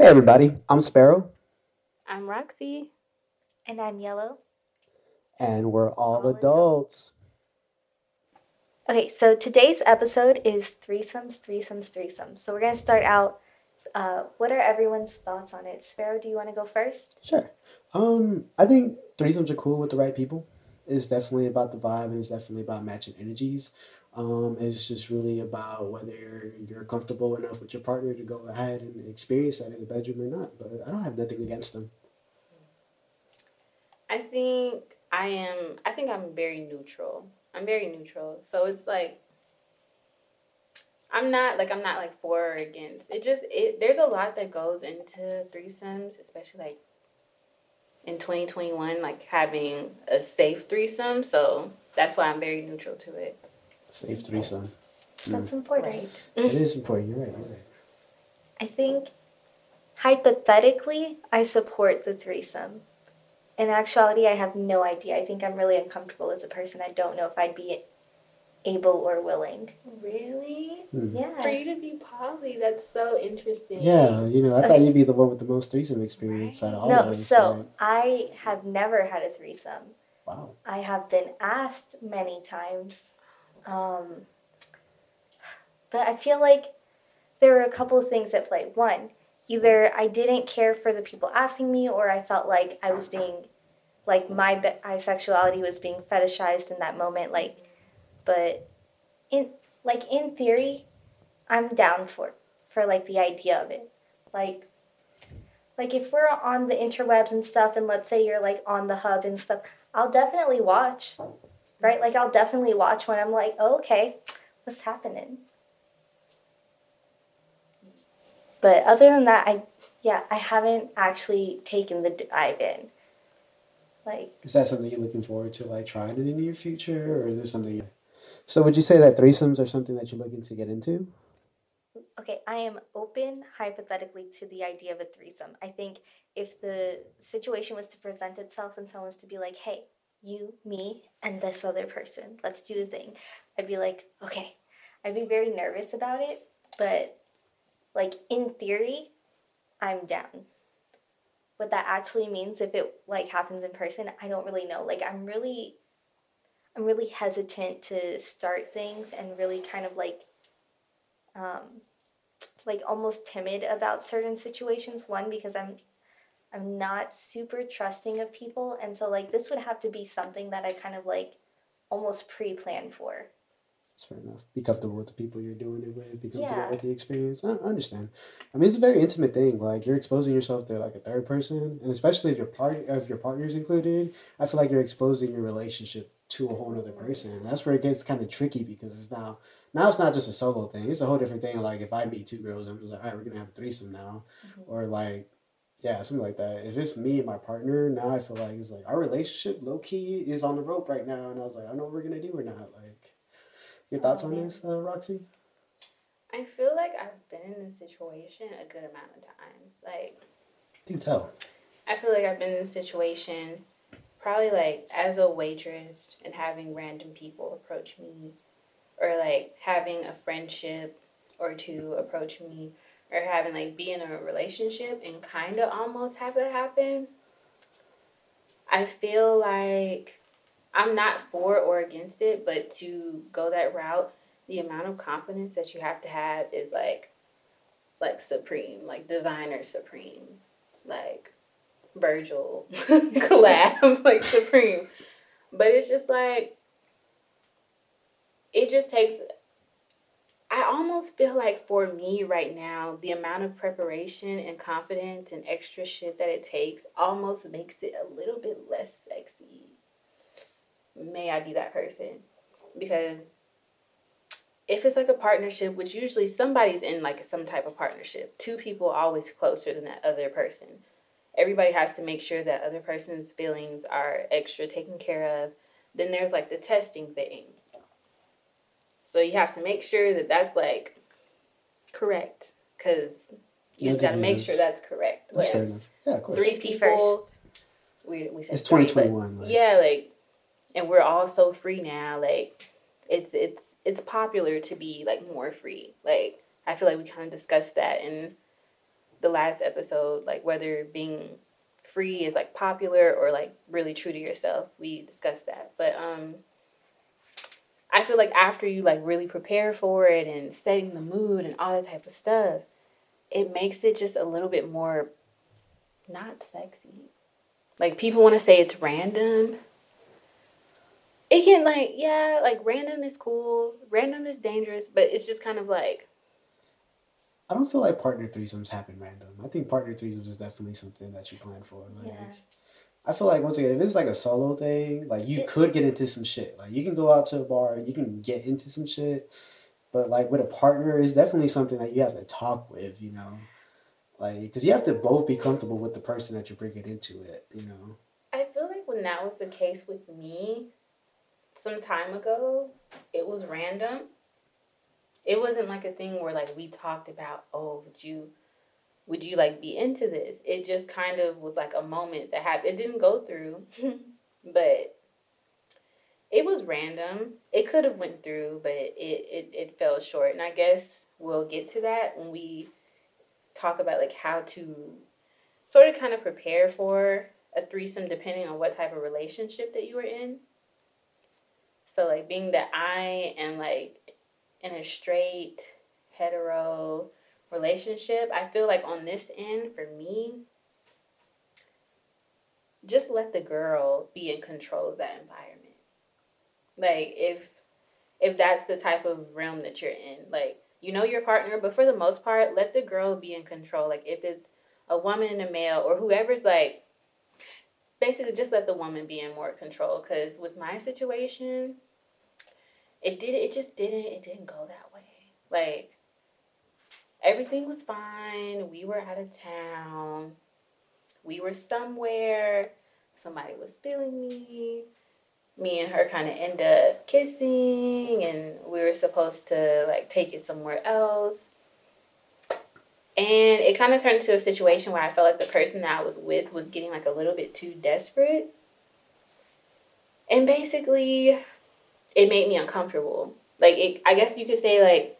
Hey, everybody, I'm Sparrow, I'm Roxy. And I'm yellow. and we're all, All adults. Okay, so today's episode is threesomes, threesomes, threesomes. So we're gonna start out. Uh, what are everyone's thoughts on it? Sparrow, do you want to go first? Sure. Um, I think threesomes are cool with the right people. It's definitely about the vibe and it's definitely about matching energies. Um, it's just really about whether you're comfortable enough with your partner to go ahead and experience that in the bedroom or not. But I don't have nothing against them. I think I am. I think I'm very neutral. I'm very neutral. So it's like I'm not like I'm not like for or against. It just it. There's a lot that goes into threesomes, especially like in 2021, like having a safe threesome. So that's why I'm very neutral to it. Safe threesome. That's important. It is important. You're right. You're right. I think hypothetically, I support the threesome. In actuality, I have no idea. I think I'm really uncomfortable as a person. I don't know if I'd be able or willing. Really? Hmm. Yeah. For you to be poly, that's so interesting. Yeah, you know, I thought you'd be the one with the most threesome experience out of all No, of us. No, so I have never had a threesome. wow. I have been asked many times. Um, but I feel like there were a couple of things at play. One, either I didn't care for the people asking me, or I felt like I was being, like my bisexuality was being fetishized in that moment. Like, but in like in theory, I'm down for for like the idea of it. Like, like if we're on the interwebs and stuff, and let's say you're like on the hub and stuff, I'll definitely watch, right? Like I'll definitely watch when I'm like, oh, okay, what's happening? But other than that, I yeah, I haven't actually taken the dive in. Like Is that something you're looking forward to, like trying in the near future, or is this something? So, would you say that threesomes are something that you're looking to get into? okay, I am open hypothetically to the idea of a threesome. I think if the situation was to present itself and someone was to be like, hey, you, me, and this other person, let's do the thing, I'd be like, okay. I'd be very nervous about it, but like in theory, I'm down. What that actually means if it like happens in person, I don't really know. Like I'm really I'm really hesitant to start things and really kind of like um like almost timid about certain situations one because i'm i'm not super trusting of people and so like this would have to be something that i kind of like almost pre-plan for That's fair enough. Be comfortable with the people you're doing it with. Be comfortable Yeah. with the experience. I I understand. I mean, it's a very intimate thing. Like you're exposing yourself to like a third person, and especially if your part if your partner's included, I feel like you're exposing your relationship to a whole other person. And That's where it gets kind of tricky because it's now now it's not just a solo thing. It's a whole different thing. Like if I meet two girls, I'm just like, all right, we're gonna have a threesome now, mm-hmm. or like. Yeah, something like that. If it's me and my partner, now I feel like it's like our relationship low key is on the rope right now, and I was like, I don't know what we're gonna do or not. Like, your thoughts on this, uh, Roxy? I feel like I've been in this situation a good amount of times. Like Do tell. I feel like I've been in this situation probably like as a waitress and having random people approach me or like having a friendship or two approach me or having like be in a relationship and kind of almost have that happen. I feel like I'm not for or against it, but to go that route, the amount of confidence that you have to have is like like supreme, like designer supreme. Like Virgil collab, like Supreme. But it's just like it just takes I almost feel like for me right now, the amount of preparation and confidence and extra shit that it takes almost makes it a little bit less sexy. May I be that person? Because if it's like a partnership, which usually somebody's in like some type of partnership, two people always closer than that other person everybody has to make sure that other person's feelings are extra taken care of. Then there's like the testing thing. So you have to make sure that that's like correct because you No got to make sure that's correct. That's fair enough. Yeah, of course. three Safety people, we we said It's three, 2021. Like, yeah, like, and we're all so free now. Like, it's it's it's popular to be like more free. Like, I feel like we kind of discussed that, in the last episode, like whether being free is like popular or like really true to yourself. We discussed that. But um I feel like after you like really prepare for it and setting the mood and all that type of stuff, it makes it just a little bit more not sexy. Like people want to say it's random. It can like yeah, like random is cool, random is dangerous, but it's just kind of like I don't feel like partner threesomes happen random. I think partner threesomes is definitely something that you plan for. Like, Yeah. I feel like once again, if it's like a solo thing, like you could get into some shit. Like you can go out to a bar, you can get into some shit, but like with a partner, it's definitely something that you have to talk with. You know, like because you have to both be comfortable with the person that you're bringing into it. You know. I feel like when that was the case with me some time ago, it was random. It wasn't like a thing where like we talked about, oh, would you would you like be into this? It just kind of was like a moment that happened. It didn't go through, but it was random. It could have went through, but it, it, it fell short. And I guess we'll get to that when we talk about like how to sort of kind of prepare for a threesome depending on what type of relationship that you were in. So like being that I am like in a straight hetero relationship, I feel like on this end for me just let the girl be in control of that environment. Like if if that's the type of realm that you're in, like you know your partner, but for the most part, let the girl be in control. Like if it's a woman and a male or whoever's like basically just let the woman be in more control because with my situation it did it just didn't it didn't go that way like everything was fine. We were out of town. We were somewhere. Somebody was feeling me. Me and her kind of end up kissing and we were supposed to like take it somewhere else. And it kind of turned into a situation where I felt like the person that I was with was getting like a little bit too desperate. And basically, it made me uncomfortable. Like, it, I guess you could say, like,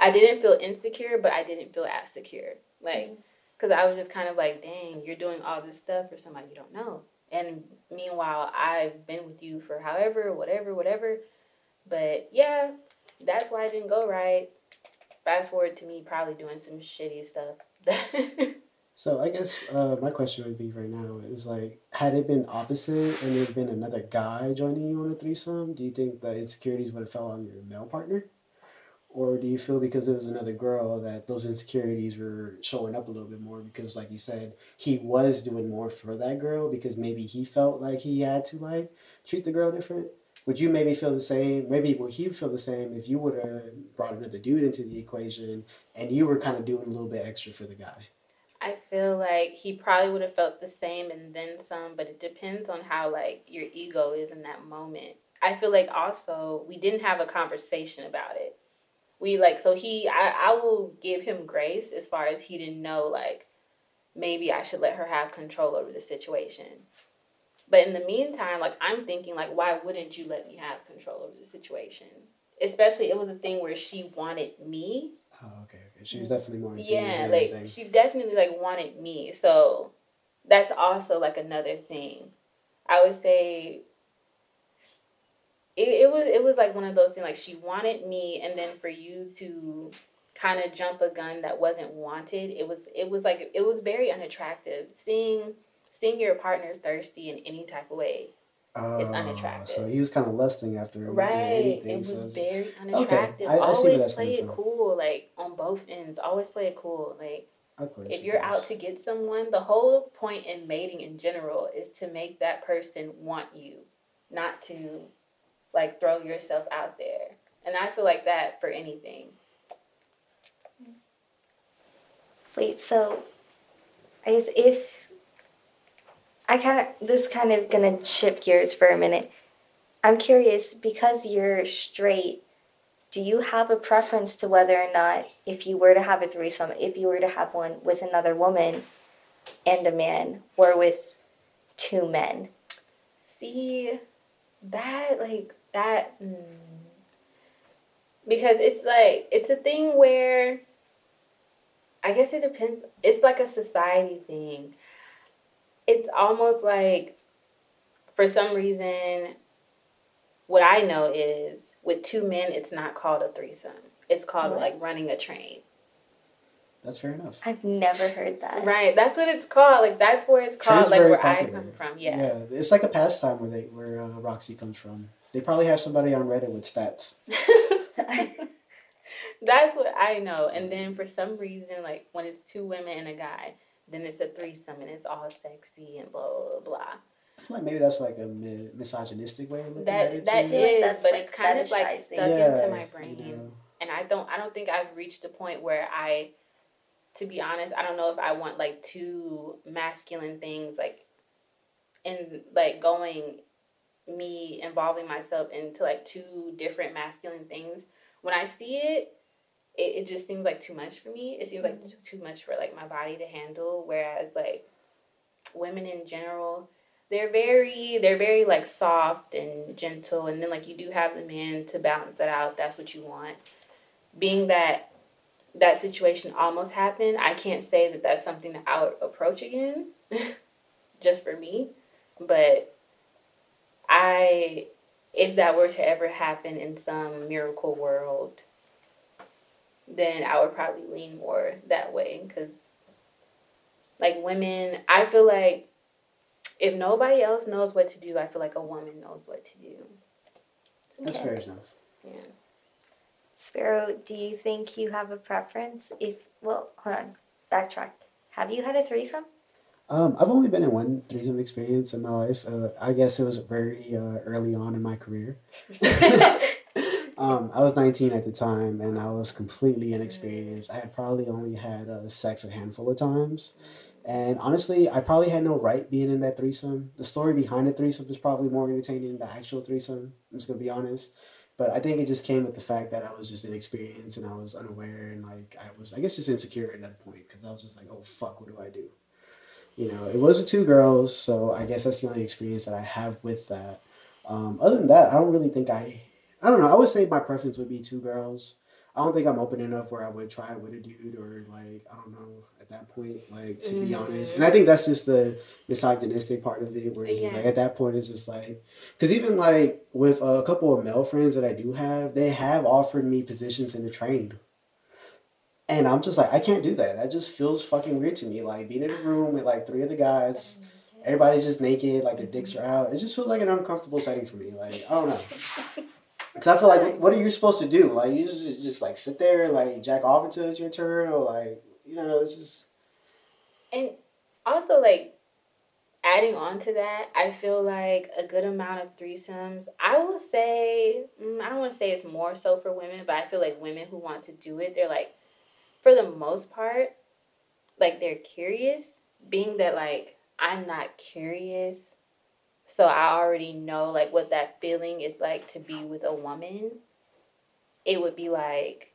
I didn't feel insecure, but I didn't feel as secure. Like, because I was just kind of like, dang, you're doing all this stuff for somebody you don't know. And meanwhile, I've been with you for however, whatever, whatever. But yeah, that's why it didn't go right fast forward to me probably doing some shitty stuff. So I guess uh, my question would be right now is like, had it been opposite and there'd been another guy joining you on a threesome, do you think the insecurities would have fell on your male partner? Or do you feel because it was another girl that those insecurities were showing up a little bit more because like you said, he was doing more for that girl because maybe he felt like he had to like treat the girl different? Would you maybe feel the same? Maybe would he feel the same if you would have brought another dude into the equation and you were kind of doing a little bit extra for the guy? I feel like he probably would have felt the same and then some, but it depends on how like your ego is in that moment. I feel like also we didn't have a conversation about it. We like so he I, I will give him grace as far as he didn't know like maybe I should let her have control over the situation. But in the meantime, like I'm thinking like why wouldn't you let me have control over the situation? Especially it was a thing where she wanted me Oh, okay, okay. She was mm. definitely more into yeah like everything. she definitely like wanted me so that's also like another thing i would say it, it was it was like one of those things like she wanted me and then for you to kind of jump a gun that wasn't wanted it was it was like it was very unattractive seeing seeing your partner thirsty in any type of way it's Oh, ah, unattractive. So he was kind of lusting after right anything. it was it's- very unattractive I- I always play it from. cool like on both ends always play it cool like course, if you're out to get someone, the whole point in mating in general is to make that person want you, not to like throw yourself out there. And I feel like that for anything. Wait, so I guess if I kind of this kind of gonna shift gears for a minute. I'm curious because you're straight. Do you have a preference to whether or not, if you were to have a threesome, if you were to have one with another woman and a man, or with two men? See, that like that mm, because it's like it's a thing where I guess it depends. It's like a society thing. It's almost like, for some reason, what I know is with two men, it's not called a threesome. It's called What? like running a train. That's fair enough. I've never heard that. Right. That's what it's called. Like that's where it's called. Train's Like very where I come from. Yeah. it's like a pastime where they where uh, Roxy comes from. They probably have somebody on Reddit with stats. That's what I know. And then for some reason, like when it's two women and a guy, then it's a threesome and it's all sexy and blah blah blah. I feel like maybe that's like a mi- misogynistic way of looking That at it. that too. is, that's, but like, it's kind of like stuck Yeah, into my brain. you know. And I don't I don't think I've reached a point where I to be honest, I don't know if I want like two masculine things like in like going me involving myself into like two different masculine things. When I see it, it, it just seems like too much for me. It seems like mm-hmm. too, too much for like my body to handle. Whereas like women in general, they're very they're very like soft and gentle, and then like you do have the man to balance that out. That's what you want. Being that that situation almost happened, I can't say that that's something that I would approach again, just for me. But I, if that were to ever happen in some miracle world, then I would probably lean more that way because, like women, I feel like if nobody else knows what to do, I feel like a woman knows what to do. That's Okay. fair enough. Yeah. Sparrow, do you think you have a preference? If well, hold on, backtrack. Have you had a threesome? Um, I've only been in one threesome experience in my life. Uh, I guess it was very uh, early on in my career. um, I was 19 at the time, and I was completely inexperienced. I had probably only had uh, sex a handful of times, and honestly, I probably had no right being in that threesome. The story behind the threesome is probably more entertaining than the actual threesome. I'm just gonna be honest, but I think it just came with the fact that I was just inexperienced and I was unaware and like I was, I guess, just insecure at that point because I was just like, oh fuck, what do I do? You know, it was with two girls, so I guess that's the only experience that I have with that. Um, other than that, I don't really think I. I don't know. I would say my preference would be two girls. I don't think I'm open enough where I would try it with a dude or like I don't know at that point. Like to be Mhm. honest, and I think that's just the misogynistic part of it, where it's just like at that point it's just like because even like with a couple of male friends that I do have, they have offered me positions in the train. And I'm just like, I can't do that. That just feels fucking weird to me. Like being in a room with like three other guys, everybody's just naked, like their dicks are out. It just feels like an uncomfortable setting for me. Like I don't know. Cause I feel like, what- are you supposed to do? Like you just just like sit there, and, like jack off until it's your turn, or like you know, it's just And also, like, adding on to that, I feel like a good amount of threesomes, I will say, mm, I don't want to say it's more so for women, but I feel like women who want to do it, they're like, for the most part, like, they're curious, being that, like, I'm not curious. So I already know like what that feeling is like to be with a woman. It would be like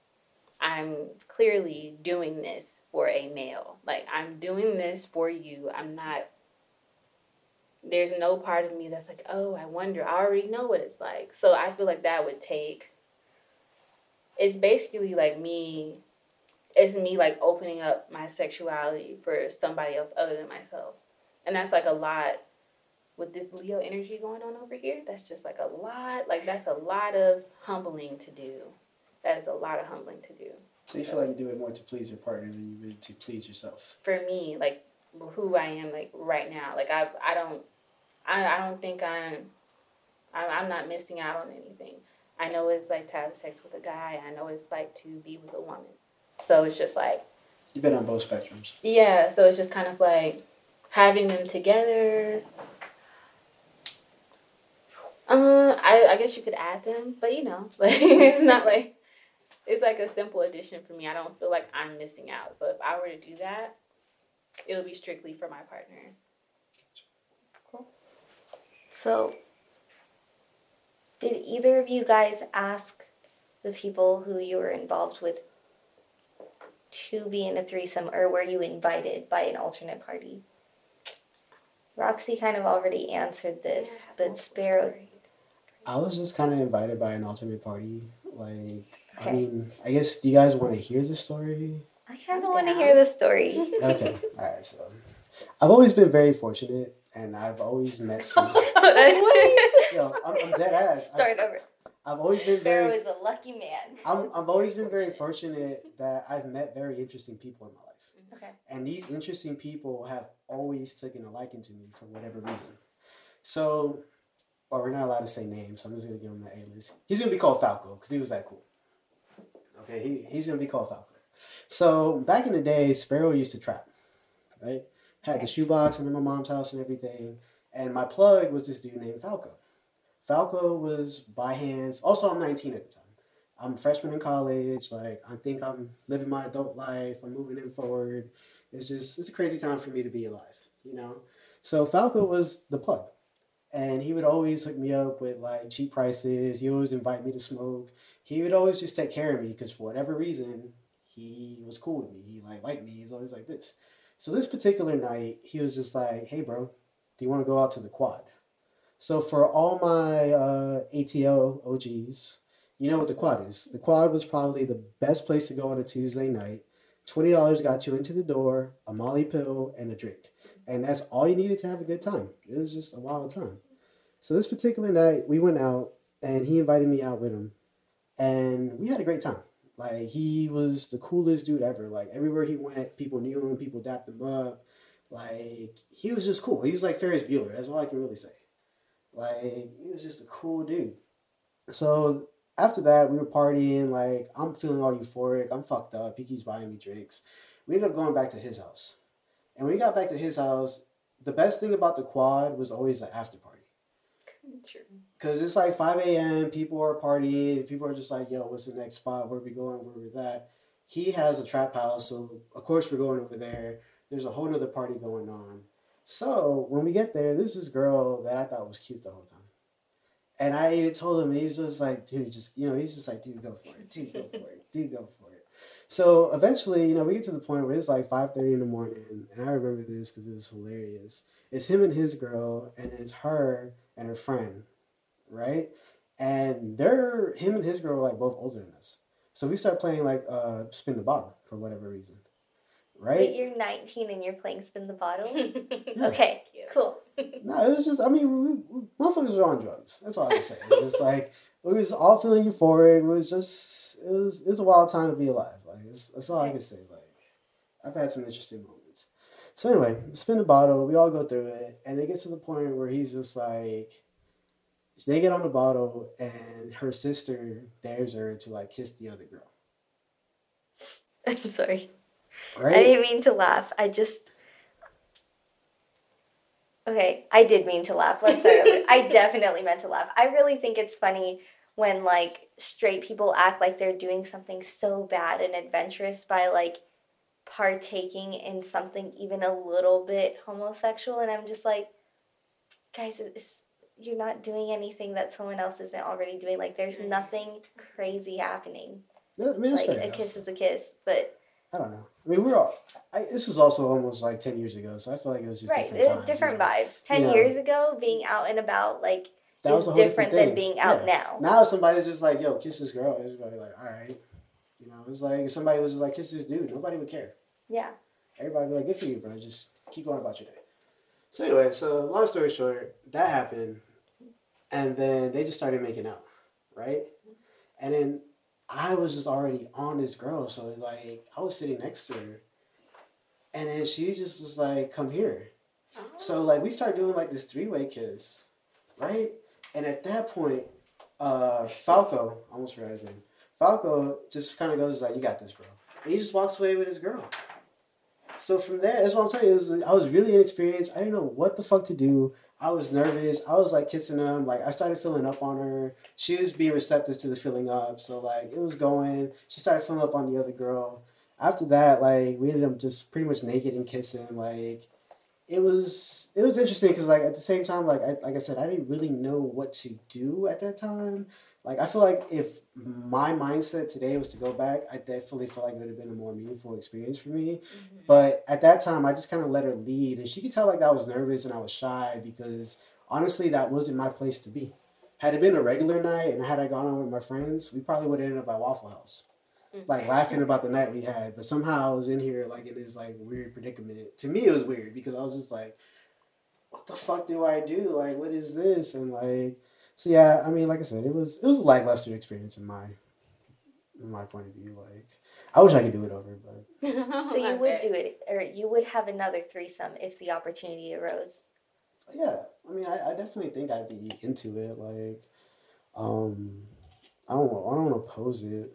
I'm clearly doing this for a male. Like I'm doing this for you. I'm not there's no part of me that's like, "Oh, I wonder. I already know what it's like." So I feel like that would take it's basically like me it's me like opening up my sexuality for somebody else other than myself. And that's like a lot with this Leo energy going on over here. That's just like a lot. Like that's a lot of humbling to do. That is a lot of humbling to do. so you feel like you do it more to please your partner than you would to please yourself. For me, like who I am like right now. Like I I don't I, I don't think I'm I'm not missing out on anything. I know what it's like to have sex with a guy. I know what it's like to be with a woman. So it's just like You've been on both spectrums. Yeah, so it's just kind of like having them together. Uh, I, I guess you could add them, but you know, like it's not like it's like a simple addition for me. I don't feel like I'm missing out. So if I were to do that, it would be strictly for my partner. Cool. So, did either of you guys ask the people who you were involved with to be in a threesome, or were you invited by an alternate party? Roxy kind of already answered this, but Sparrow. I was just kind of invited by an alternate party. Like, I mean, I guess, do you guys want to hear the story? I kind of want to hear the story. Okay, all right. So, I've always been very fortunate, and I've always met some. Yo, I'm, I'm dead ass. I've, Start over. I've always been Sparrow very. is a lucky man. I'm, I've always been very fortunate that I've met very interesting people in my life. Mm-hmm. Okay. And these interesting people have always taken a liking to me for whatever reason. So, or we're not allowed to say names, so I'm just gonna give him an A list. He's gonna be called Falco because he was that cool. Okay, he, he's gonna be called Falco. So back in the day, Sparrow used to trap, right? Had the shoebox in my mom's house and everything. And my plug was this dude named Falco. Falco was by hands. Also, I'm 19 at the time. I'm a freshman in college. Like, I think I'm living my adult life. I'm moving in forward. It's just, it's a crazy time for me to be alive, you know? So, Falco was the plug. And he would always hook me up with like cheap prices. He always invite me to smoke. He would always just take care of me because for whatever reason, he was cool with me. He like liked me. He's always like this. So this particular night, he was just like, "Hey, bro, do you want to go out to the quad?" So for all my uh, ATO OGs, you know what the quad is. The quad was probably the best place to go on a Tuesday night. Twenty dollars got you into the door, a Molly pill, and a drink, and that's all you needed to have a good time. It was just a wild time. So this particular night, we went out, and he invited me out with him, and we had a great time. Like he was the coolest dude ever. Like everywhere he went, people knew him, people dapped him up. Like he was just cool. He was like Ferris Bueller. That's all I can really say. Like he was just a cool dude. So after that, we were partying. Like I'm feeling all euphoric. I'm fucked up. He keeps buying me drinks. We ended up going back to his house, and when we got back to his house, the best thing about the quad was always the after party. True. Cause it's like five a.m. People are partying. People are just like, "Yo, what's the next spot? Where we going? Where we at?" He has a trap house, so of course we're going over there. There's a whole nother party going on. So when we get there, there's this girl that I thought was cute the whole time, and I even told him, he's just like, "Dude, just you know," he's just like, "Dude, go for it. Dude, go for it. Dude, go for it." So eventually, you know, we get to the point where it's like five thirty in the morning, and I remember this because it was hilarious. It's him and his girl, and it's her and her friend right? And they're him and his girl are like both older than us. So we start playing like uh spin the bottle for whatever reason. Wait, Right? you're 19 and you're playing spin the bottle? Yeah. Okay, cool. No, it was just I mean we, we, motherfuckers were on drugs. That's all I can say. It's just like we was all feeling euphoric. It was just it was it was a wild time to be alive. Like it's, that's all I can say. Like I've had some interesting moments. So anyway, spin the bottle, we all go through it, and it gets to the point where he's just like so they get on the bottle and her sister dares her to like kiss the other girl. I'm sorry. Right? I didn't mean to laugh. I just. Okay, I did mean to laugh. Let's start over. I definitely meant to laugh. I really think it's funny when like straight people act like they're doing something so bad and adventurous by like partaking in something even a little bit homosexual and I'm just like guys it's, you're not doing anything that someone else isn't already doing like there's nothing crazy happening Yeah, I mean, like a enough. kiss is a kiss but I don't know. I mean, we're all. I, this was also almost like ten years ago, so I feel like it was just right different uh, times. different you know? vibes 10 You know. years ago being out and about like That is different than being out Yeah. now Now somebody's just like, "Yo, kiss this girl." Everybody like, "All right," you know. It's like somebody was just like, "Kiss this dude." Nobody would care. yeah Everybody would be like, "Good for you, bro. Just keep going about your day." So anyway, so long story short, that happened, and then they just started making out, right? And then I was just already on this girl, so like I was sitting next to her, and then she just was like, "Come here." So like we start doing like this three way kiss, right? And at that point, uh, Falco, I almost forgot his name. Falco just kind of goes like, "You got this, bro." And he just walks away with his girl. So from there, that's what I'm telling you. Was, I was really inexperienced. I didn't know what the fuck to do. I was nervous. I was like kissing him. Like I started filling up on her. She was being receptive to the filling up. So like it was going. She started filling up on the other girl. After that, like we ended up just pretty much naked and kissing. Like it was it was interesting because like at the same time like I, like I said I didn't really know what to do at that time. Like I feel like if my mindset today was to go back, I definitely feel like it would have been a more meaningful experience for me. Mm-hmm. But at that time, I just kind of let her lead, and she could tell like I was nervous and I was shy because honestly, that wasn't my place to be. Had it been a regular night and had I gone on with my friends, we probably would have ended up at Waffle House. Mm-hmm. like laughing about the night we had, but somehow I was in here like in this like weird predicament. To me, it was weird because I was just like, "What the fuck do I do? Like, what is this?" And like, so yeah, I mean, like I said, it was it was a lackluster experience in my in my point of view. Like, I wish I could do it over, but So you would do it, or you would have another threesome if the opportunity arose. yeah, I mean, I, I definitely think I'd be into it. Like, um, I don't I don't want to oppose it.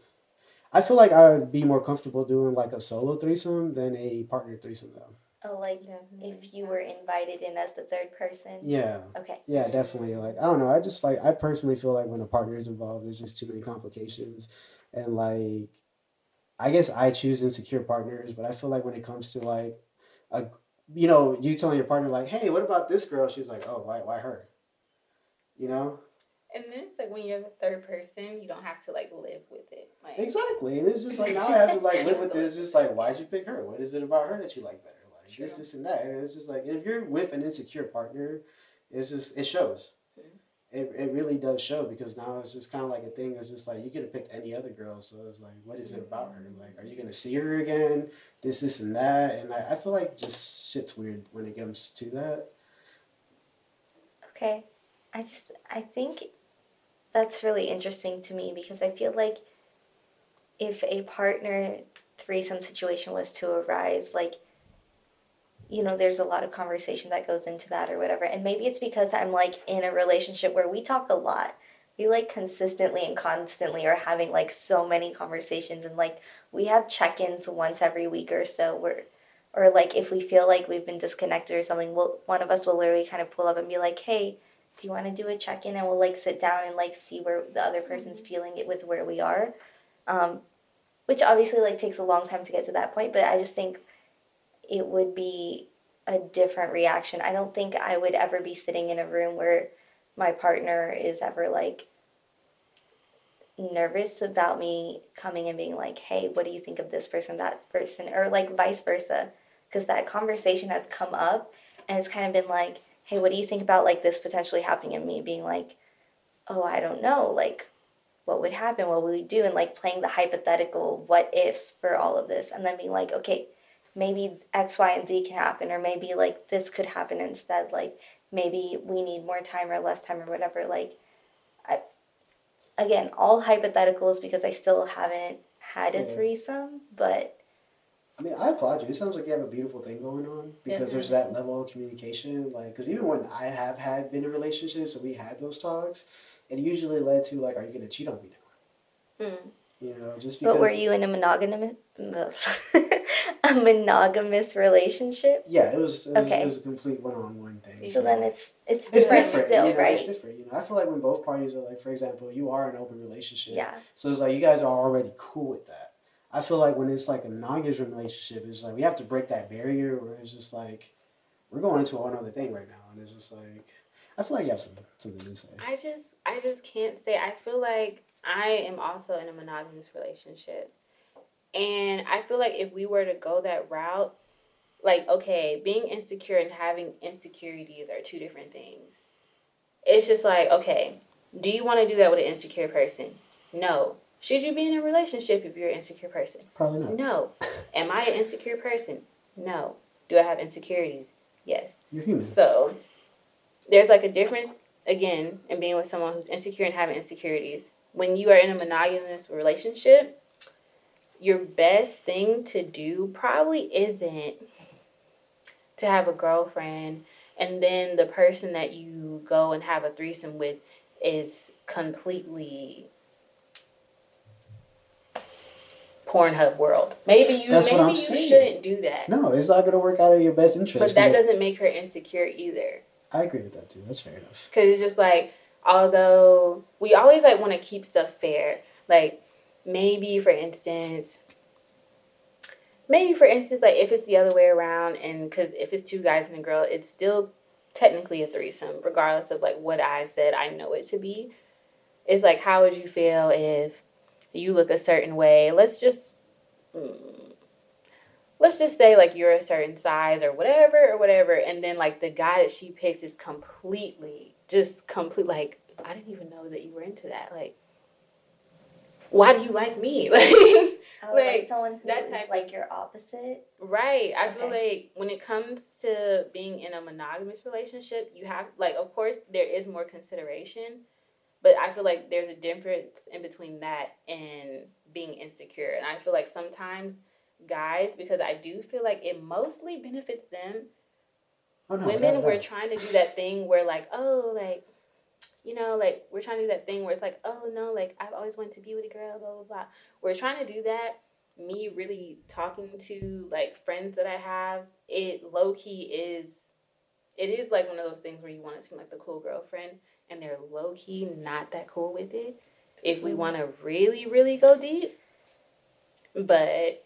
I feel like I would be more comfortable doing like a solo threesome than a partner threesome though. Oh, like if you were invited in as the third person. Yeah. Okay. Yeah, definitely. Like I don't know. I just like I personally feel like when a partner is involved, there's just too many complications, and like I guess I choose insecure partners, but I feel like when it comes to like a you know you telling your partner like, hey, what about this girl? She's like, oh, why why her? You know And then it's like when you're the third person, you don't have to like live with it. Like exactly, and it's just like now I have to like live with this. Just like why'd you pick her? What is it about her that you like better? This, this, and that. And it's just like if you're with an insecure partner, it's just it shows. It, it really does show because now it's just kind of like a thing. It's just like you could have picked any other girl, so it's like, what is it mm-hmm. about her? Like, are you gonna see her again? This, this, and that, and I, I feel like just shit's weird when it comes to that. Okay. I just I think that's really interesting to me because I feel like if a partner threesome situation was to arise, like you know, there's a lot of conversation that goes into that or whatever. And maybe it's because I'm like in a relationship where we talk a lot. We like consistently and constantly are having like so many conversations and like we have check-ins once every week or so where or like if we feel like we've been disconnected or something, we'll, one of us will literally kind of pull up and be like, "Hey, do you want to do a check-in?" And we'll like sit down and like see where the other person's feeling it with where we are, um, which obviously like takes a long time to get to that point. But I just think it would be a different reaction. I don't think I would ever be sitting in a room where my partner is ever like nervous about me coming and being like, "Hey, what do you think of this person, that person?" or like vice versa, because that conversation has come up and it's kind of been like, "Hey, what do you think about like this potentially happening?" and me being like, "Oh, I don't know, like what would happen? What would we do?" and like playing the hypothetical what ifs for all of this and then being like, "Okay, maybe X, Y, and Z can happen, or maybe like this could happen instead. Like maybe we need more time or less time or whatever. Like, I again, all hypotheticals because I still haven't had a threesome, but I mean, I applaud you. It sounds like you have a beautiful thing going on because there's that level of communication. Like, because even when I have had been in relationships and we had those talks, it usually led to like, are you gonna cheat on me now? mm. You know, just because. but were you in a monogamous a monogamous relationship? Yeah, it was. It was, Okay. it was a complete one-on-one thing. So then it's it's It's different, different, still, you know, right? It's different, you know. I feel like when both parties are like, for example, you are an open relationship. Yeah. So it's like you guys are already cool with that. I feel like when it's like a monogamous relationship, it's like we have to break that barrier where it's just like we're going into a whole other thing right now, and it's just like I feel like you have some something to say. I just I just can't say. I feel like I am also in a monogamous relationship. And I feel like if we were to go that route, like okay, being insecure and having insecurities are two different things. It's just like, okay, do you want to do that with an insecure person? No. Should you be in a relationship if you're an insecure person? Probably not. No. Am I an insecure person? No. Do I have insecurities? Yes. So there's like a difference again in being with someone who's insecure and having insecurities. When you are in a monogamous relationship, your best thing to do probably isn't to have a girlfriend and then the person that you go and have a threesome with is completely Pornhub world. Maybe you That's maybe you saying. shouldn't do that. No, it's not gonna work out in your best interest. But that doesn't make her insecure either. I agree with that too. That's fair enough. Cause it's just like, although we always like want to keep stuff fair. Like maybe for instance, maybe for instance, like if it's the other way around, and because if it's two guys and a girl, it's still technically a threesome, regardless of like what I said I know it to be. It's like, how would you feel if you look a certain way? Let's just. mm, Let's just say like you're a certain size or whatever or whatever, and then like the guy that she picks is completely just complete like I didn't even know that you were into that. Like why do you like me? Like, oh, like, like someone who that type like your opposite. Right. I okay. feel like when it comes to being in a monogamous relationship, you have like of course there is more consideration, but I feel like there's a difference in between that and being insecure. And I feel like sometimes guys because I do feel like it mostly benefits them. Oh, no, Women, we're trying to do that thing where like, oh, like you know, like we're trying to do that thing where it's like, oh no, like I've always wanted to be with a girl, blah blah blah. We're trying to do that. Me really talking to like friends that I have, it low key is, it is like one of those things where you want to seem like the cool girlfriend, and they're low key not that cool with it. If we mm-hmm. want to really really go deep, but.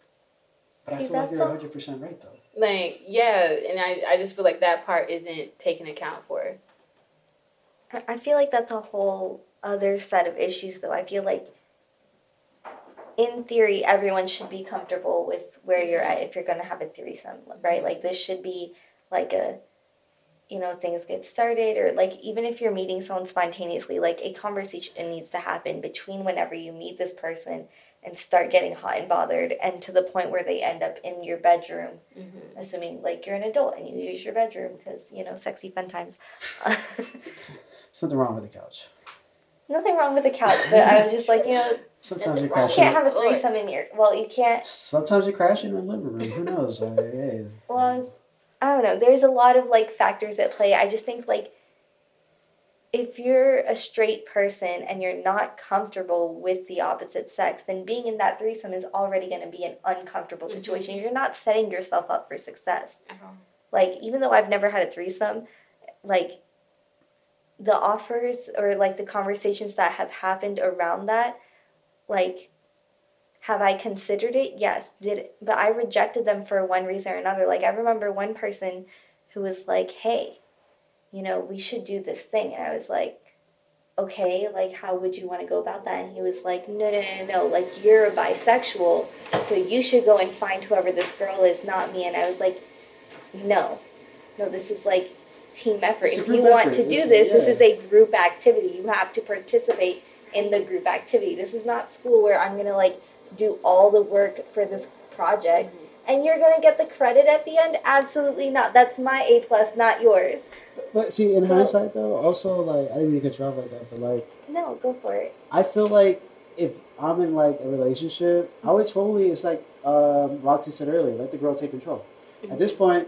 But I feel like you're 100 percent right though. Like yeah, and I I just feel like that part isn't taken account for. I feel like that's a whole other set of issues, though. I feel like, in theory, everyone should be comfortable with where you're at if you're going to have a threesome, right? Like, this should be like a, you know, things get started, or like even if you're meeting someone spontaneously, like a conversation needs to happen between whenever you meet this person and start getting hot and bothered and to the point where they end up in your bedroom mm-hmm. assuming like you're an adult and you use your bedroom because you know sexy fun times Something wrong with the couch. Nothing wrong with the couch, but I was just like, you know, sometimes you crash. You can't have a threesome in your. Well, you can't. Sometimes you crash in the living room. Who knows? uh, yeah. Well, I, was, I don't know. There's a lot of like factors at play. I just think like if you're a straight person and you're not comfortable with the opposite sex, then being in that threesome is already going to be an uncomfortable mm-hmm. situation. Mm-hmm. You're not setting yourself up for success. Uh-huh. Like even though I've never had a threesome, like the offers or like the conversations that have happened around that like have i considered it yes did but i rejected them for one reason or another like i remember one person who was like hey you know we should do this thing and i was like okay like how would you want to go about that and he was like no no no no like you're a bisexual so you should go and find whoever this girl is not me and i was like no no this is like team effort. It's if you want to do this, yeah. this is a group activity. You have to participate in the group activity. This is not school where I'm gonna like do all the work for this project mm-hmm. and you're gonna get the credit at the end. Absolutely not. That's my A plus, not yours. But see, in so, hindsight though, also like I didn't mean to cut you off like that, but like no, go for it. I feel like if I'm in like a relationship, I would totally. It's like um, Roxy said earlier, let the girl take control. Mm-hmm. At this point,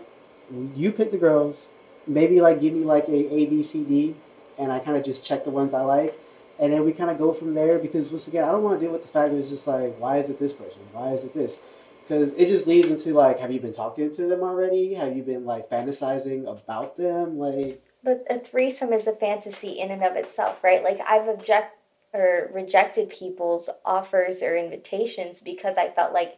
you pick the girls, maybe like give me like a A B C D, and I kind of just check the ones I like, and then we kind of go from there. Because once again, I don't want to deal with the fact that it's just like, why is it this person? Why is it this? Because it just leads into like, have you been talking to them already? Have you been like fantasizing about them? Like, but a threesome is a fantasy in and of itself, right? Like I've object or rejected people's offers or invitations because I felt like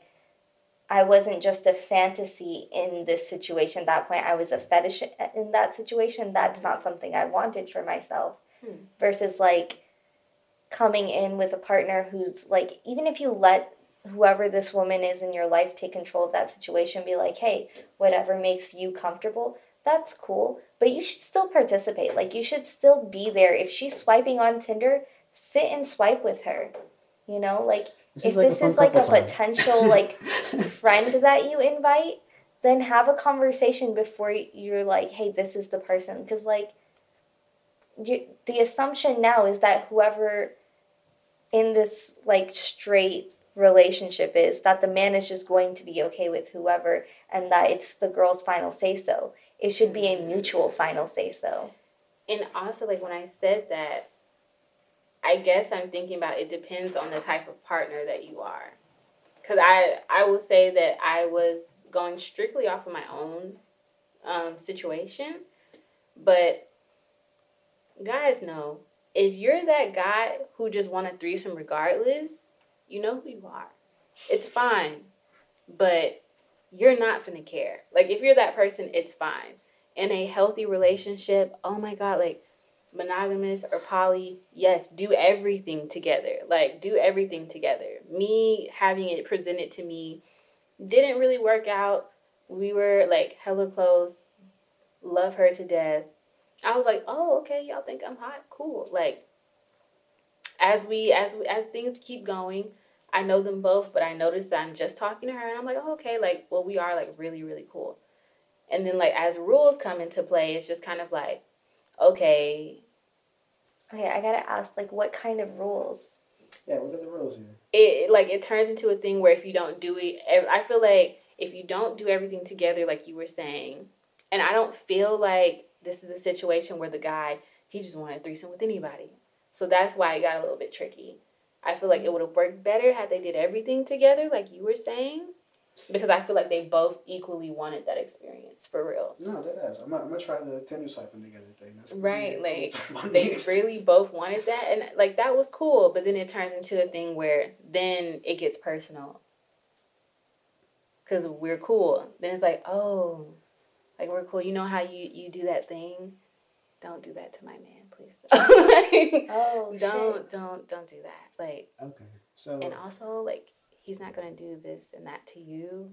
I wasn't just a fantasy in this situation at that point. I was a fetish in that situation. That's not something I wanted for myself. Hmm. Versus like coming in with a partner who's like, even if you let whoever this woman is in your life take control of that situation, be like, hey, whatever makes you comfortable, that's cool. But you should still participate. Like, you should still be there. If she's swiping on Tinder, sit and swipe with her. You know, like if like this is like a potential like friend that you invite, then have a conversation before you're like, hey, this is the person. Because like, you, the assumption now is that whoever in this like straight relationship is that the man is just going to be okay with whoever and that it's the girl's final say so. It should be a mutual final say so. And also, like when I said that, I guess I'm thinking about it depends on the type of partner that you are. Cuz I I will say that I was going strictly off of my own um, situation, but guys know if you're that guy who just want a threesome regardless, you know who you are. It's fine, but you're not gonna care. Like if you're that person, it's fine. In a healthy relationship, oh my god, like monogamous or poly, yes, do everything together. Like do everything together. Me having it presented to me didn't really work out. We were like hella close. Love her to death. I was like, "Oh, okay, y'all think I'm hot? Cool." Like as we as we, as things keep going, I know them both, but I noticed that I'm just talking to her, and I'm like, oh, okay, like, well, we are like really, really cool. And then like as rules come into play, it's just kind of like, okay, Okay, I gotta ask, like, what kind of rules? Yeah, what are the rules here? it like it turns into a thing where if you don't do it, I feel like if you don't do everything together, like you were saying, and I don't feel like this is a situation where the guy he just wanted a threesome with anybody, so that's why it got a little bit tricky. I feel like it would have worked better had they did everything together, like you were saying, because I feel like they both equally wanted that experience for real. No, that is. I'm, gonna- I'm gonna try the Tinder swiping together thing. That's Right, like, They really both wanted that, and like that was cool. But then it turns into a thing where then it gets personal. Cause we're cool. Then it's like, oh, like we're cool. You know how you you do that thing? Don't do that to my man, please. Like, Oh, don't shit. don't don't do that. Like, Okay, so and also like he's not gonna do this and that to you.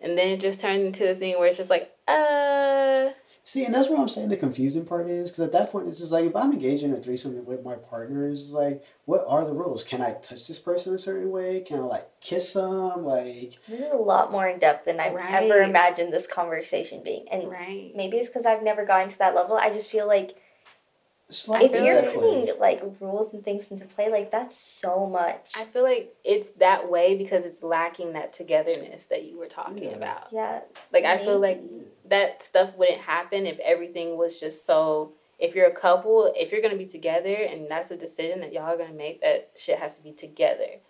And then it just turned into a thing where it's just like, uh, see, and that's what I'm saying. The confusing part is because at that point, it's just like if I'm engaging in a threesome with my partner, it's like, what are the rules? Can I touch this person a certain way? Can I like kiss them? Like, This is a lot more in depth than I've ever Right. imagined this conversation being. And right. maybe it's because I've never gotten to that level. I just feel like it's a lot I of if you're at putting like rules and things into play, like that's so much. I feel like it's that way because it's lacking that togetherness that you were talking Yeah. about. yeah. Like I feel like that stuff wouldn't happen if everything was just so if you're a couple, if you're gonna be together and that's a decision that y'all are gonna make, that shit has to be together.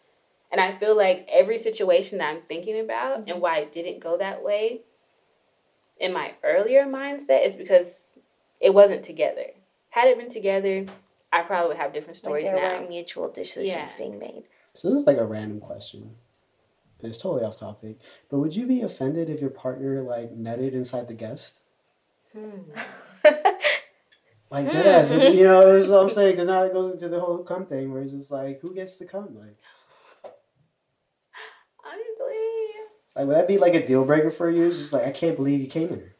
And I feel like every situation that I'm thinking about and mm-hmm. why it didn't go that way in my earlier mindset is because it wasn't together. Had it been together, I probably would have different Like stories there now. weren't mutual decisions Yeah. being made. So this is like a random question. It's totally off topic, but would you be offended if your partner like nutted inside the guest? Hmm. Like dead ass, you know, that's what I'm saying. Because now it goes into the whole cum thing, where it's just like, who gets to come? Like, Honestly. like would that be like a deal breaker for you? It's just like I can't believe you came in here.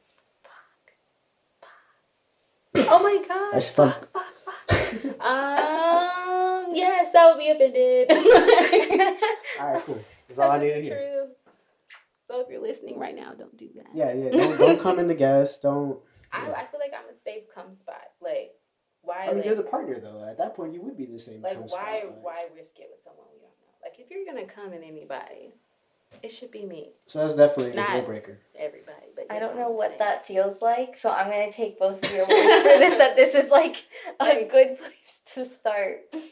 Oh my god. I stunk. Fuck, fuck, fuck. um, yes, I would be offended. All right, cool. That's all I need to hear. So if you're listening right now, don't do that. Yeah, yeah. Don't don't come in the guest. Don't. I, Yeah. I feel like I'm a safe come spot. Like, why? I mean, like, you're the partner though. At that point, you would be the same. like why? spot, like- Why risk it with someone we don't know? Like, if you're gonna come in anybody, it should be me. So that's definitely a Not- deal breaker. Everybody, but I don't know what saying. that feels like, so I'm gonna take both of your words for this. That this is like a good place to start. If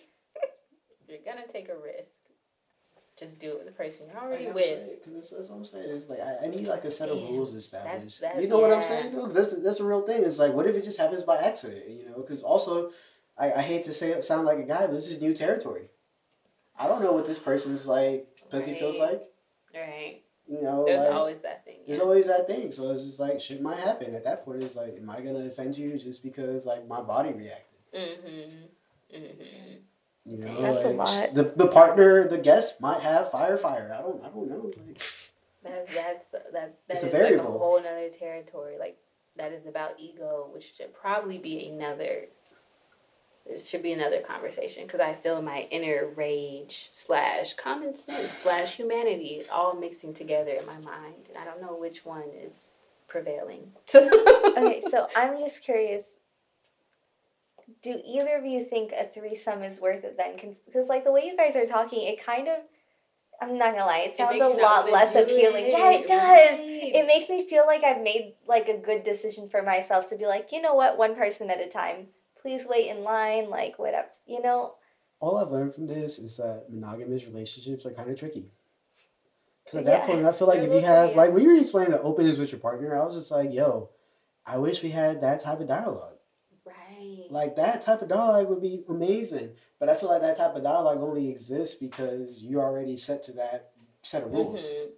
you're gonna take a risk, just do it with the person you're I already know, with. Because that's, that's what I'm saying. It's like I, I need like a set of rules established. that- you know what I'm saying, though? 'Cause that's that's a real thing. It's like, what if it just happens by accident? You know? Because also, I, I hate to say it, sound like a guy, but this is new territory. I don't know what this person's like. Pussy feels like. Right? You know, There's like, always that thing. there's always that thing. So it's just like shit might happen. At that point, it's like, am I gonna offend you just because like my body reacted? Mm-hmm. Mm-hmm. You know, That's a lot. The the partner, the guest might have fire, fire. I don't, I don't know. Like, That's that's that that It's is a like a whole nother territory. Like that is about ego, which should probably be another. It should be another conversation because I feel my inner rage slash common sense slash humanity all mixing together in my mind, and I don't know which one is prevailing. Okay, so I'm just curious. Do either of you think a threesome is worth it then? Because like the way you guys are talking, it kind of. I'm not gonna lie, it sounds makes a lot less appealing. it, Yeah, it does. right. It makes me feel like I've made like a good decision for myself to be like, you know what, one person at a time. Please wait in line, like whatever. You know, all I've learned from this is that monogamous relationships are kind of tricky. Because at that point, I feel like They're if you have, like, when you were explaining the openness with your partner, I was just like, yo, I wish we had that type of dialogue. right. Like, that type of dialogue would be amazing. But I feel like that type of dialogue only exists because you're already set to that set of rules. Mhm.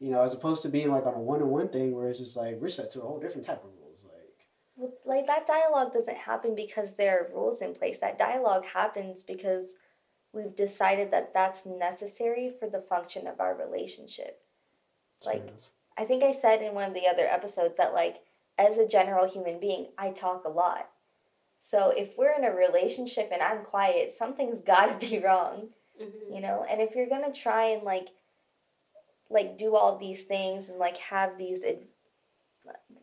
You know, as opposed to being like on a one on one thing where it's just like, we're set to a whole different type of rules. Like, Well, like that dialogue doesn't happen because there are rules in place. That dialogue happens because we've decided that that's necessary for the function of our relationship. Like- enough. I think I said in one of the other episodes that like as a general human being, I talk a lot. So if we're in a relationship and I'm quiet, something's got to be wrong, Mhm. you know? And if you're going to try and like like do all of these things and like have these ad-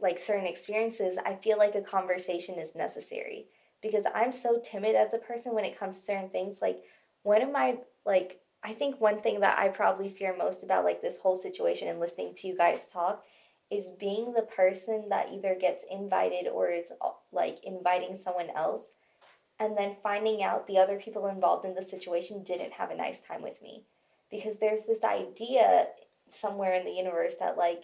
like certain experiences, I feel like a conversation is necessary. Because I'm so timid as a person when it comes to certain things like one of my like I think one thing that I probably fear most about like this whole situation and listening to you guys talk is being the person that either gets invited or is uh, like inviting someone else and then finding out the other people involved in the situation didn't have a nice time with me. Because there's this idea somewhere in the universe that like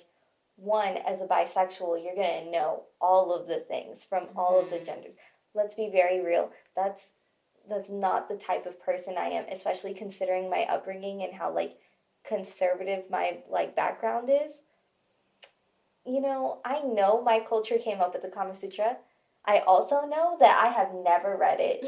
one as a bisexual you're going to know all of the things from all of the Mhm. genders. Let's be very real that's that's not the type of person i am especially considering my upbringing and how like conservative my like background is. You know i know my culture came up with the kama sutra. I also know that i have never read it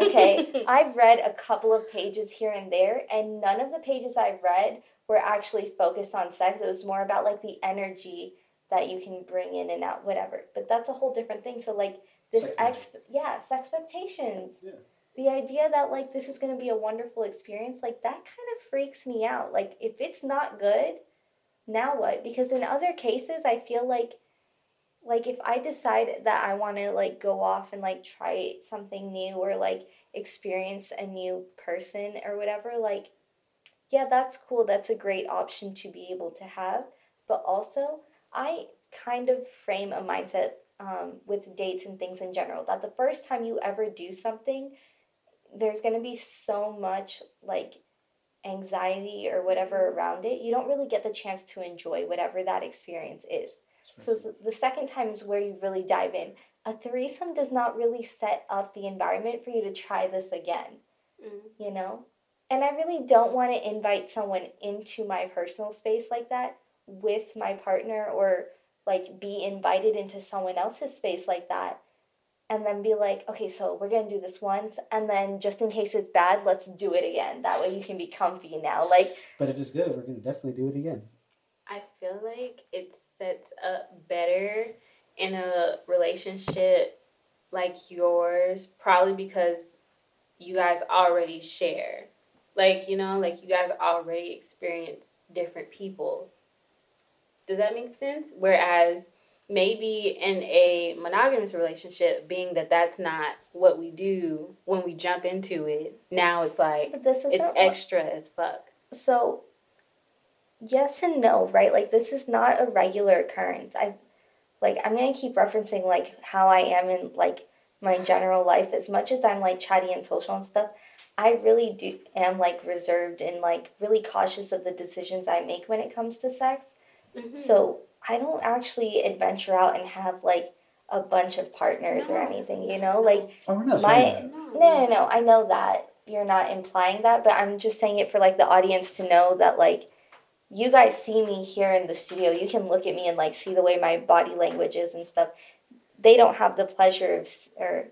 okay? I've read a couple of pages here and there and none of the pages i've read were actually focused on sex. It was more about like the energy that you can bring in and out whatever. But that's a whole different thing. So like this ex yeah expectations. Yeah. the idea that like this is going to be a wonderful experience like that kind of freaks me out. Like if it's not good now what? Because in other cases i feel like like if i decide that i want to like go off and like try something new or like experience a new person or whatever like yeah that's cool. That's a great option to be able to have. But also i kind of frame a mindset um, with dates and things in general that the first time you ever do something there's going to be so much like anxiety or whatever around it. You don't really get the chance to enjoy whatever that experience is. So the second time is where you really dive in. A threesome does not really set up the environment for you to try this again Mm. you know and i really don't want to invite someone into my personal space like that with my partner or like be invited into someone else's space like that and then be like okay so we're gonna do this once and then just in case it's bad let's do it again that way you can be comfy now like But if it's good, we're gonna definitely do it again. I feel like it sets up better in a relationship like yours, probably because you guys already share. Like, you know, like you guys already experience different people. Does that make sense? Whereas maybe in a monogamous relationship, being that that's not what we do when we jump into it, now it's like but this is it's extra as fuck. so yes and no right like this is not a regular occurrence i like i'm gonna keep referencing like how i am in like my general life as much as i'm like chatty and social and stuff i really do am like reserved and like really cautious of the decisions i make when it comes to sex Mhm. so i don't actually adventure out and have like a bunch of partners or anything you know like Oh, we're not My- saying that. no, no, no. I know that you're not implying that, but I'm just saying it for like the audience to know that like you guys see me here in the studio. You can look at me and like see the way my body language is and stuff. They don't have the pleasure of, or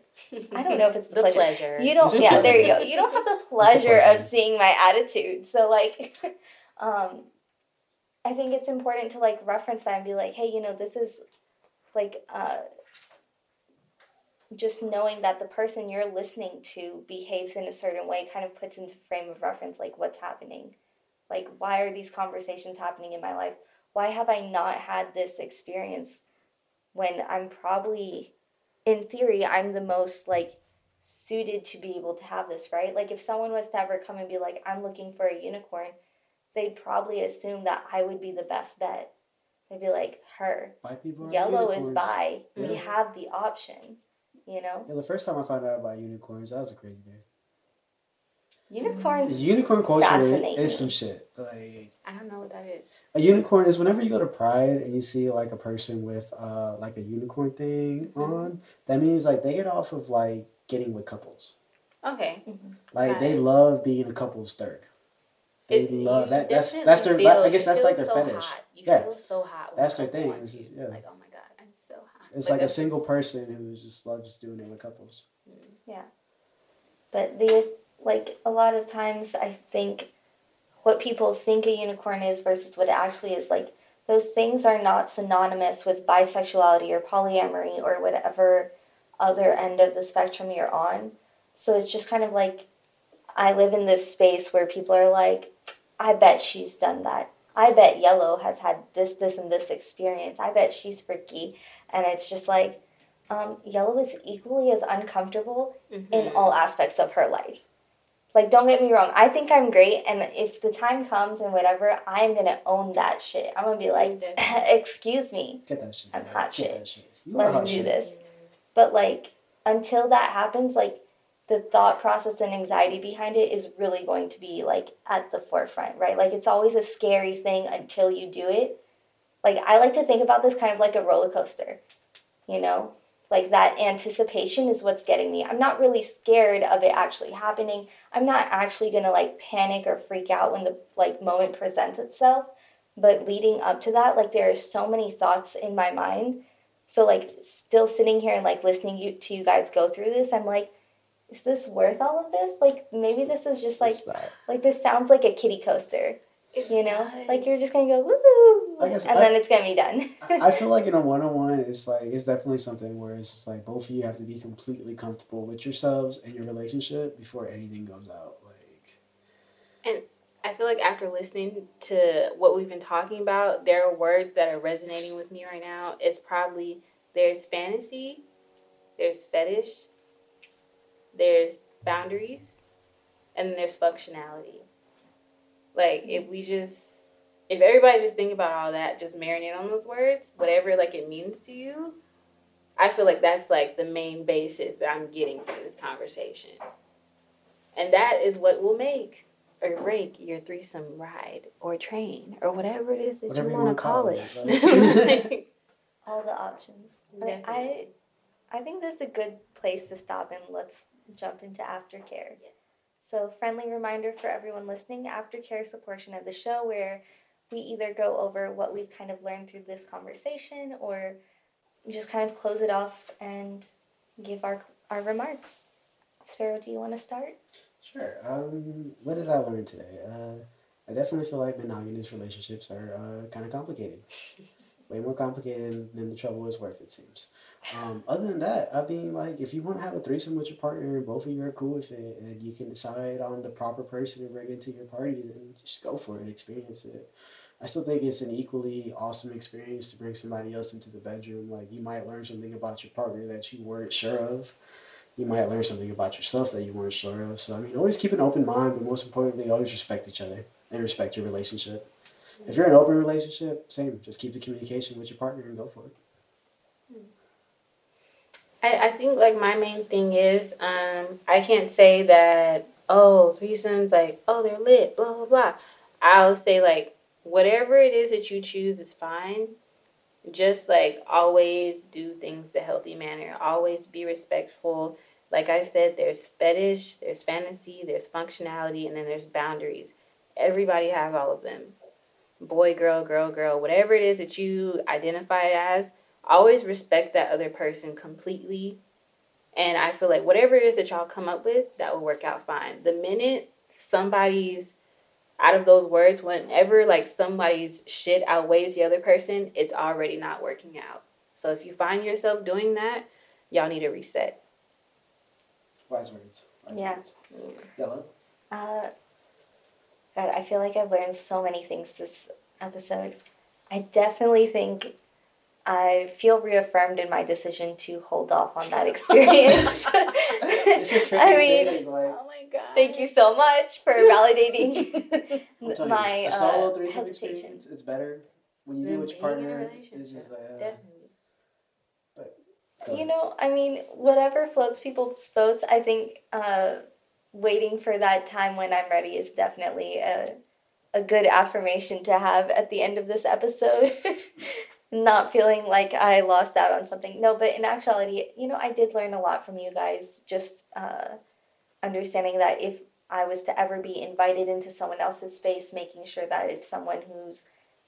I don't know if it's the, pleasure. pleasure. You don't. Yeah, there you go. You don't have the pleasure of pleasure. seeing my attitude. So like, um, I think it's important to like reference that and be like, hey, you know, this is like uh, just knowing that the person you're listening to behaves in a certain way kind of puts into frame of reference like what's happening like why are these conversations happening in my life why have i not had this experience when i'm probably in theory i'm the most like suited to be able to have this right? Like if someone was to ever come and be like i'm looking for a unicorn they'd probably assume that i would be the best bet. They'd be like her yellow is unicorns. bi. We have the option you know? Yeah, the first time I found out about unicorns, that was a crazy day. Unicorns Unicorn culture is some shit. Like I don't know what that is. a unicorn is whenever you go to Pride and you see like a person with uh like a unicorn thing Mm-hmm. on, that means like they get off of like getting with couples. Okay. Like they Right. love being a couple's third. They It- love that. That's that's their. feel- I guess that's like their so fetish. Hot. You Yeah. feel so hot. That's their thing. wants is- yeah. Like, oh my god, I'm so hot. It's But like a single person who just loves doing it with couples. Yeah. But the like a lot of times i think what people think a unicorn is versus what it actually is like those things are not synonymous with bisexuality or polyamory or whatever other end of the spectrum you're on. So it's just kind of like I live in this space where people are like, I bet she's done that. I bet Yellow has had this, this, and this experience. I bet she's freaky. And it's just like, um, Yellow is equally as uncomfortable mm-hmm. in all aspects of her life. Like, don't get me wrong, I think I'm great, and if the time comes and whatever, I'm gonna own that shit. I'm gonna be like, excuse me. Get that shit. I'm hot shit. shit. Let's do shit. this. But, like, until that happens, like, the thought process and anxiety behind it is really going to be like at the forefront, right? Like it's always a scary thing until you do it. Like I like to think about this kind of like a roller coaster, you know? Like that anticipation is what's getting me. I'm not really scared of it actually happening. I'm not actually going to like panic or freak out when the like moment presents itself, but leading up to that, like there are so many thoughts in my mind. So like still sitting here and like listening you, to you guys go through this, I'm like is this worth all of this? Like maybe this is just like like this sounds like a kiddie coaster. It you know, does. like you're just gonna go woo, and I, then it's gonna be done. I feel like in a one on one, it's like it's definitely something where it's just like both of you have to be completely comfortable with yourselves and your relationship before anything goes out. Like, and I feel like after listening to what we've been talking about, there are words that are resonating with me right now. It's probably there's fantasy, there's fetish, there's boundaries, and then there's functionality. Like if we just if everybody just think about all that, just marinate on those words, whatever like it means to you, I feel like that's like the main basis that I'm getting from this conversation. And that is what will make or break your threesome ride or train or whatever it is that whatever you want to call, call it. it. All the options. I I think this is a good place to stop and let's jump into aftercare. Yes. So, friendly reminder for everyone listening aftercare is a portion of the show where we either go over what we've kind of learned through this conversation or just kind of close it off and give our, our remarks. Sparrow, do you want to start? Sure. Um, what did I learn today? Uh, I definitely feel like monogamous relationships are uh, kind of complicated. way more complicated than the trouble is worth, it seems. Um, other than that, I mean, like, if you want to have a threesome with your partner and both of you are cool with it and you can decide on the proper person to bring into your party, then just go for it, and experience it. I still think it's an equally awesome experience to bring somebody else into the bedroom. Like, you might learn something about your partner that you weren't sure of. You might learn something about yourself that you weren't sure of. So, I mean, always keep an open mind, but most importantly, always respect each other and respect your relationship if you're in an open relationship, same. Just keep the communication with your partner and go for it. I, I think like my main thing is um, I can't say that oh threesomes like oh they're lit blah blah blah. I'll say like whatever it is that you choose is fine. Just like always do things the healthy manner. Always be respectful. Like I said, there's fetish, there's fantasy, there's functionality, and then there's boundaries. Everybody has all of them boy, girl, girl, girl, whatever it is that you identify as, always respect that other person completely. And I feel like whatever it is that y'all come up with, that will work out fine. The minute somebody's out of those words, whenever like somebody's shit outweighs the other person, it's already not working out. So if you find yourself doing that, y'all need to reset. Wise words. Wise yeah. Words. Yellow. Uh, God, I feel like I've learned so many things this episode. I definitely think I feel reaffirmed in my decision to hold off on that experience. I mean, thing, like, oh my god! Thank you so much for validating my you, a solo uh, threesome experience is better when you do with your partner. It's just like, uh, but, you know, I mean, whatever floats people's boats. I think uh, waiting for that time when I'm ready is definitely a a good affirmation to have at the end of this episode. Not feeling like I lost out on something. No, but in actuality, you know, I did learn a lot from you guys. Just uh, understanding that if I was to ever be invited into someone else's space, making sure that it's someone who's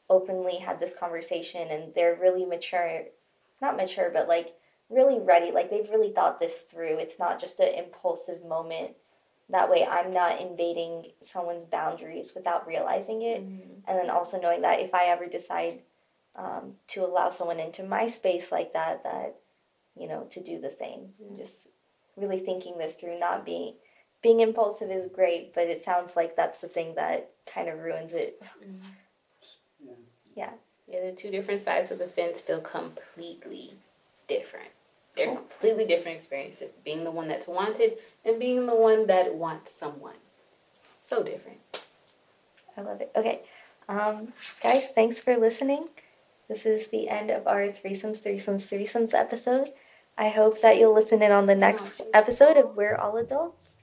openly had this conversation and they're really mature, not mature, but like really ready. Like they've really thought this through. It's not just an impulsive moment that way i'm not invading someone's boundaries without realizing it mm-hmm. and then also knowing that if i ever decide um, to allow someone into my space like that that you know, to do the same. Just really thinking this through, not being being impulsive is great, but it sounds like that's the thing that kind of ruins it. Yeah. Yeah. Yeah, the two different sides of the fence feel completely different. They're completely different experiences. Being the one that's wanted and being the one that wants someone. So different. I love it. Okay. Um, guys, thanks for listening. This is the end of our threesomes, threesomes, threesomes episode. I hope that you'll listen in on the next episode of We're All Adults.